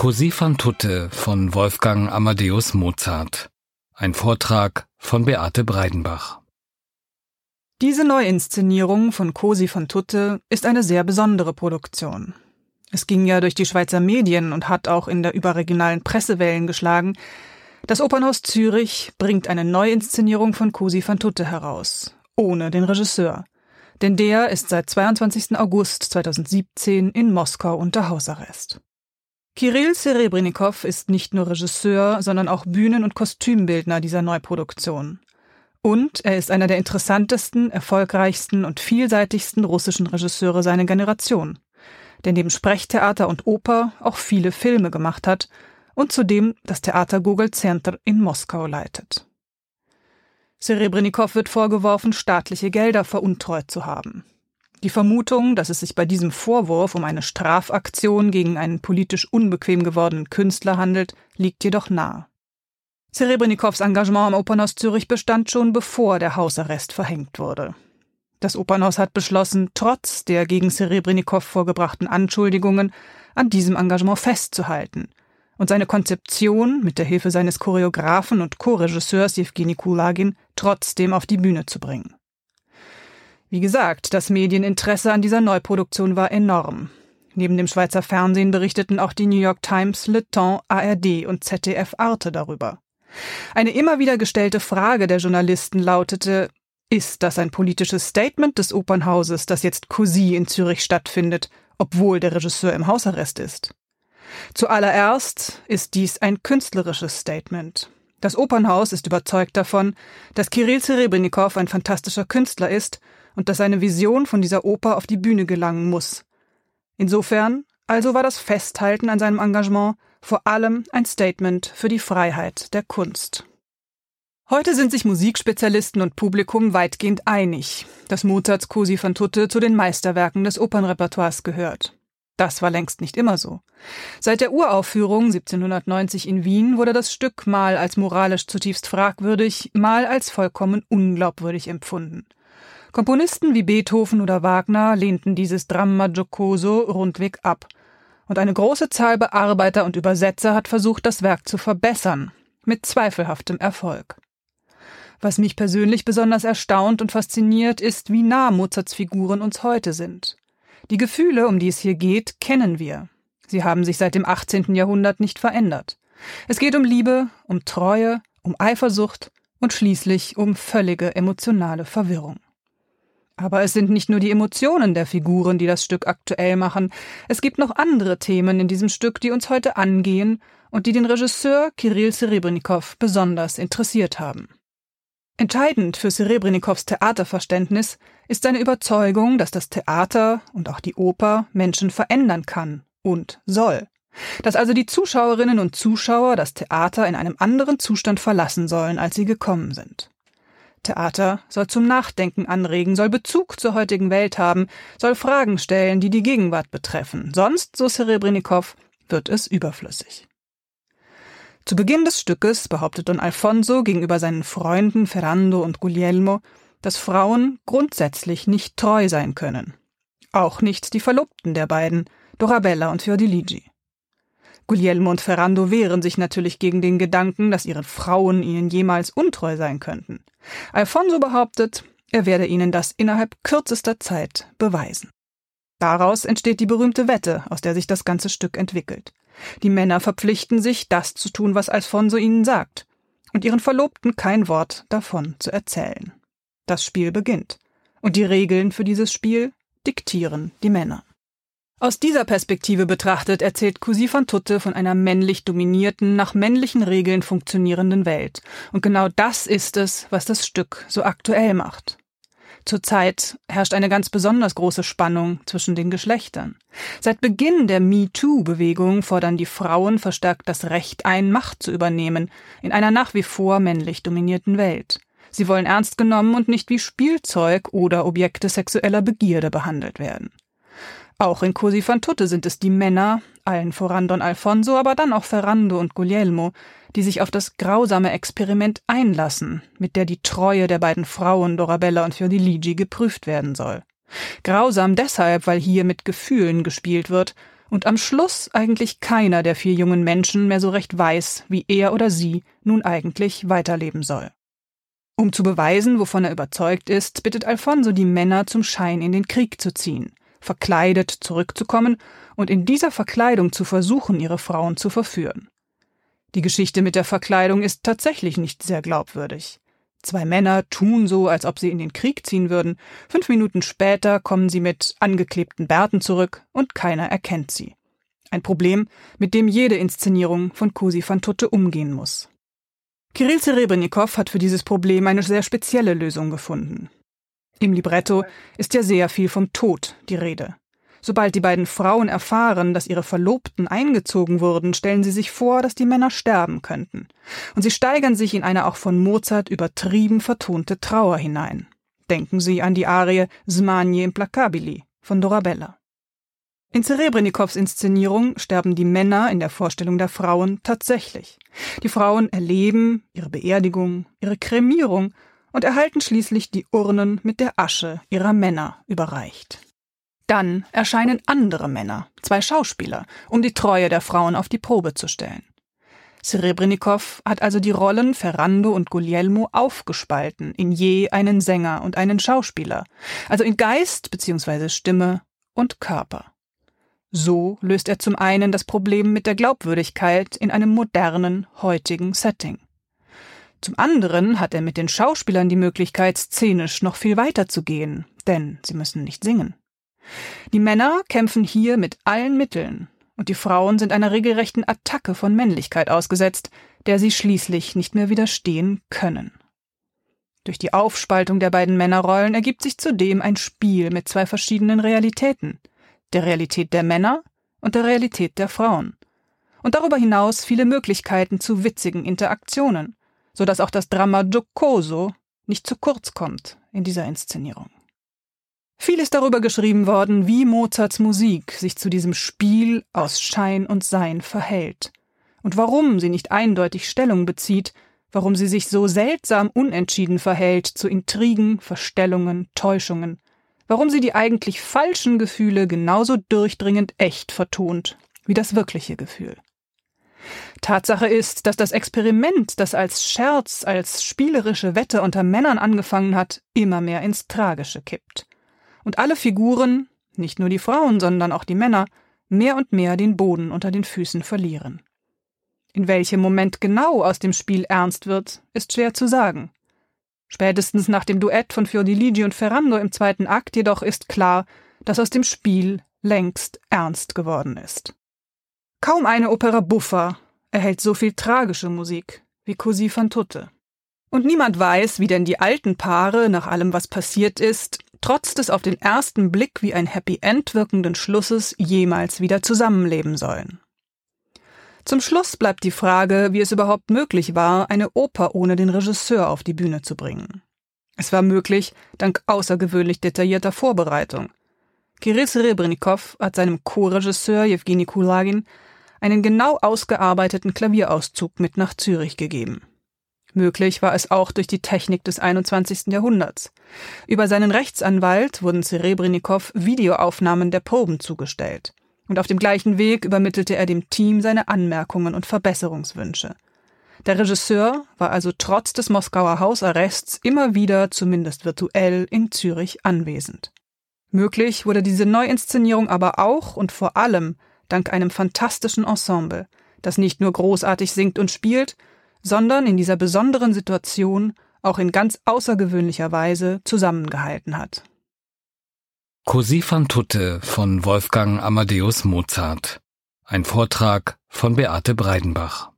Così fan tutte von Wolfgang Amadeus Mozart. Ein Vortrag von Beate Breidenbach. Diese Neuinszenierung von Così fan tutte ist eine sehr besondere Produktion. Es ging ja durch die Schweizer Medien und hat auch in der überregionalen Presse Wellen geschlagen. Das Opernhaus Zürich bringt eine Neuinszenierung von Così fan tutte heraus, ohne den Regisseur. Denn der ist seit 22. August 2017 in Moskau unter Hausarrest. Kirill Serebrennikov ist nicht nur Regisseur, sondern auch Bühnen- und Kostümbildner dieser Neuproduktion. Und er ist einer der interessantesten, erfolgreichsten und vielseitigsten russischen Regisseure seiner Generation, der neben Sprechtheater und Oper auch viele Filme gemacht hat und zudem das Theater Gogol Center in Moskau leitet. Serebrennikov wird vorgeworfen, staatliche Gelder veruntreut zu haben. Die Vermutung, dass es sich bei diesem Vorwurf um eine Strafaktion gegen einen politisch unbequem gewordenen Künstler handelt, liegt jedoch nahe. Serebrennikows Engagement am Opernhaus Zürich bestand schon bevor der Hausarrest verhängt wurde. Das Opernhaus hat beschlossen, trotz der gegen Serebrennikow vorgebrachten Anschuldigungen an diesem Engagement festzuhalten und seine Konzeption mit der Hilfe seines Choreografen und Co-Regisseurs Jewgeni Kulagin trotzdem auf die Bühne zu bringen. Wie gesagt, das Medieninteresse an dieser Neuproduktion war enorm. Neben dem Schweizer Fernsehen berichteten auch die New York Times, Le Temps, ARD und ZDF Arte darüber. Eine immer wieder gestellte Frage der Journalisten lautete, ist das ein politisches Statement des Opernhauses, das jetzt Così in Zürich stattfindet, obwohl der Regisseur im Hausarrest ist? Zuallererst ist dies ein künstlerisches Statement. Das Opernhaus ist überzeugt davon, dass Kirill Serebrennikov ein fantastischer Künstler ist und dass seine Vision von dieser Oper auf die Bühne gelangen muss. Insofern also war das Festhalten an seinem Engagement vor allem ein Statement für die Freiheit der Kunst. Heute sind sich Musikspezialisten und Publikum weitgehend einig, dass Mozarts Cosi van Tutte zu den Meisterwerken des Opernrepertoires gehört. Das war längst nicht immer so. Seit der Uraufführung 1790 in Wien wurde das Stück mal als moralisch zutiefst fragwürdig, mal als vollkommen unglaubwürdig empfunden. Komponisten wie Beethoven oder Wagner lehnten dieses Dramma giocoso rundweg ab. Und eine große Zahl Bearbeiter und Übersetzer hat versucht, das Werk zu verbessern, mit zweifelhaftem Erfolg. Was mich persönlich besonders erstaunt und fasziniert, ist, wie nah Mozarts Figuren uns heute sind. Die Gefühle, um die es hier geht, kennen wir. Sie haben sich seit dem 18. Jahrhundert nicht verändert. Es geht um Liebe, um Treue, um Eifersucht und schließlich um völlige emotionale Verwirrung. Aber es sind nicht nur die Emotionen der Figuren, die das Stück aktuell machen. Es gibt noch andere Themen in diesem Stück, die uns heute angehen und die den Regisseur Kirill Serebrennikov besonders interessiert haben. Entscheidend für Serebrennikovs Theaterverständnis ist seine Überzeugung, dass das Theater und auch die Oper Menschen verändern kann und soll. Dass also die Zuschauerinnen und Zuschauer das Theater in einem anderen Zustand verlassen sollen, als sie gekommen sind. Theater soll zum Nachdenken anregen, soll Bezug zur heutigen Welt haben, soll Fragen stellen, die die Gegenwart betreffen. Sonst, so Serebrennikov, wird es überflüssig. Zu Beginn des Stückes behauptet Don Alfonso gegenüber seinen Freunden Ferrando und Guglielmo, dass Frauen grundsätzlich nicht treu sein können. Auch nicht die Verlobten der beiden, Dorabella und Fiordiligi. Guglielmo und Ferrando wehren sich natürlich gegen den Gedanken, dass ihre Frauen ihnen jemals untreu sein könnten. Alfonso behauptet, er werde ihnen das innerhalb kürzester Zeit beweisen. Daraus entsteht die berühmte Wette, aus der sich das ganze Stück entwickelt. Die Männer verpflichten sich, das zu tun, was Alfonso ihnen sagt, und ihren Verlobten kein Wort davon zu erzählen. Das Spiel beginnt, und die Regeln für dieses Spiel diktieren die Männer. Aus dieser Perspektive betrachtet erzählt Cousy van Tutte von einer männlich dominierten, nach männlichen Regeln funktionierenden Welt. Und genau das ist es, was das Stück so aktuell macht. Zurzeit herrscht eine ganz besonders große Spannung zwischen den Geschlechtern. Seit Beginn der MeToo-Bewegung fordern die Frauen verstärkt das Recht ein, Macht zu übernehmen in einer nach wie vor männlich dominierten Welt. Sie wollen ernst genommen und nicht wie Spielzeug oder Objekte sexueller Begierde behandelt werden. Auch in Cosi fan tutte sind es die Männer, allen voran Don Alfonso, aber dann auch Ferrando und Guglielmo, die sich auf das grausame Experiment einlassen, mit der die Treue der beiden Frauen Dorabella und Fiordiligi geprüft werden soll. Grausam deshalb, weil hier mit Gefühlen gespielt wird und am Schluss eigentlich keiner der vier jungen Menschen mehr so recht weiß, wie er oder sie nun eigentlich weiterleben soll. Um zu beweisen, wovon er überzeugt ist, bittet Alfonso die Männer zum Schein in den Krieg zu ziehen, verkleidet zurückzukommen und in dieser Verkleidung zu versuchen, ihre Frauen zu verführen. Die Geschichte mit der Verkleidung ist tatsächlich nicht sehr glaubwürdig. Zwei Männer tun so, als ob sie in den Krieg ziehen würden. Fünf Minuten später kommen sie mit angeklebten Bärten zurück und keiner erkennt sie. Ein Problem, mit dem jede Inszenierung von Cosi van Tutte umgehen muss. Kirill Serebrennikov hat für dieses Problem eine sehr spezielle Lösung gefunden. Im Libretto ist ja sehr viel vom Tod die Rede. Sobald die beiden Frauen erfahren, dass ihre Verlobten eingezogen wurden, stellen sie sich vor, dass die Männer sterben könnten. Und sie steigern sich in eine auch von Mozart übertrieben vertonte Trauer hinein. Denken Sie an die Arie Smanie implacabili von Dorabella. In Zerebrennikows Inszenierung sterben die Männer in der Vorstellung der Frauen tatsächlich. Die Frauen erleben ihre Beerdigung, ihre Kremierung und erhalten schließlich die Urnen mit der Asche ihrer Männer überreicht. Dann erscheinen andere Männer, zwei Schauspieler, um die Treue der Frauen auf die Probe zu stellen. Serebrennikov hat also die Rollen Ferrando und Guglielmo aufgespalten in je einen Sänger und einen Schauspieler, also in Geist bzw. Stimme und Körper. So löst er zum einen das Problem mit der Glaubwürdigkeit in einem modernen, heutigen Setting. Zum anderen hat er mit den Schauspielern die Möglichkeit, szenisch noch viel weiter zu gehen, denn sie müssen nicht singen. Die Männer kämpfen hier mit allen Mitteln, und die Frauen sind einer regelrechten Attacke von Männlichkeit ausgesetzt, der sie schließlich nicht mehr widerstehen können. Durch die Aufspaltung der beiden Männerrollen ergibt sich zudem ein Spiel mit zwei verschiedenen Realitäten, der Realität der Männer und der Realität der Frauen. Und darüber hinaus viele Möglichkeiten zu witzigen Interaktionen, so dass auch das Drama Giocoso nicht zu kurz kommt in dieser Inszenierung. Viel ist darüber geschrieben worden, wie Mozarts Musik sich zu diesem Spiel aus Schein und Sein verhält und warum sie nicht eindeutig Stellung bezieht, warum sie sich so seltsam unentschieden verhält zu Intrigen, Verstellungen, Täuschungen, warum sie die eigentlich falschen Gefühle genauso durchdringend echt vertont wie das wirkliche Gefühl. Tatsache ist, dass das Experiment, das als Scherz, als spielerische Wette unter Männern angefangen hat, immer mehr ins Tragische kippt und alle Figuren, nicht nur die Frauen, sondern auch die Männer, mehr und mehr den Boden unter den Füßen verlieren. In welchem Moment genau aus dem Spiel ernst wird, ist schwer zu sagen. Spätestens nach dem Duett von Fiordiligi und Ferrando im zweiten Akt jedoch ist klar, dass aus dem Spiel längst ernst geworden ist. Kaum eine Opera buffa erhält so viel tragische Musik wie Così fan tutte. Und niemand weiß, wie denn die alten Paare nach allem, was passiert ist, trotz des auf den ersten Blick wie ein Happy End wirkenden Schlusses jemals wieder zusammenleben sollen. Zum Schluss bleibt die Frage, wie es überhaupt möglich war, eine Oper ohne den Regisseur auf die Bühne zu bringen. Es war möglich, dank außergewöhnlich detaillierter Vorbereitung. Kirill Serebrennikov hat seinem Co-Regisseur Jewgeni Kulagin einen genau ausgearbeiteten Klavierauszug mit nach Zürich gegeben. Möglich war es auch durch die Technik des 21. Jahrhunderts. Über seinen Rechtsanwalt wurden Serebrennikov Videoaufnahmen der Proben zugestellt. Und auf dem gleichen Weg übermittelte er dem Team seine Anmerkungen und Verbesserungswünsche. Der Regisseur war also trotz des Moskauer Hausarrests immer wieder, zumindest virtuell, in Zürich anwesend. Möglich wurde diese Neuinszenierung aber auch und vor allem dank einem fantastischen Ensemble, das nicht nur großartig singt und spielt, sondern in dieser besonderen Situation auch in ganz außergewöhnlicher Weise zusammengehalten hat. Così fan tutte von Wolfgang Amadeus Mozart. Ein Vortrag von Beate Breidenbach.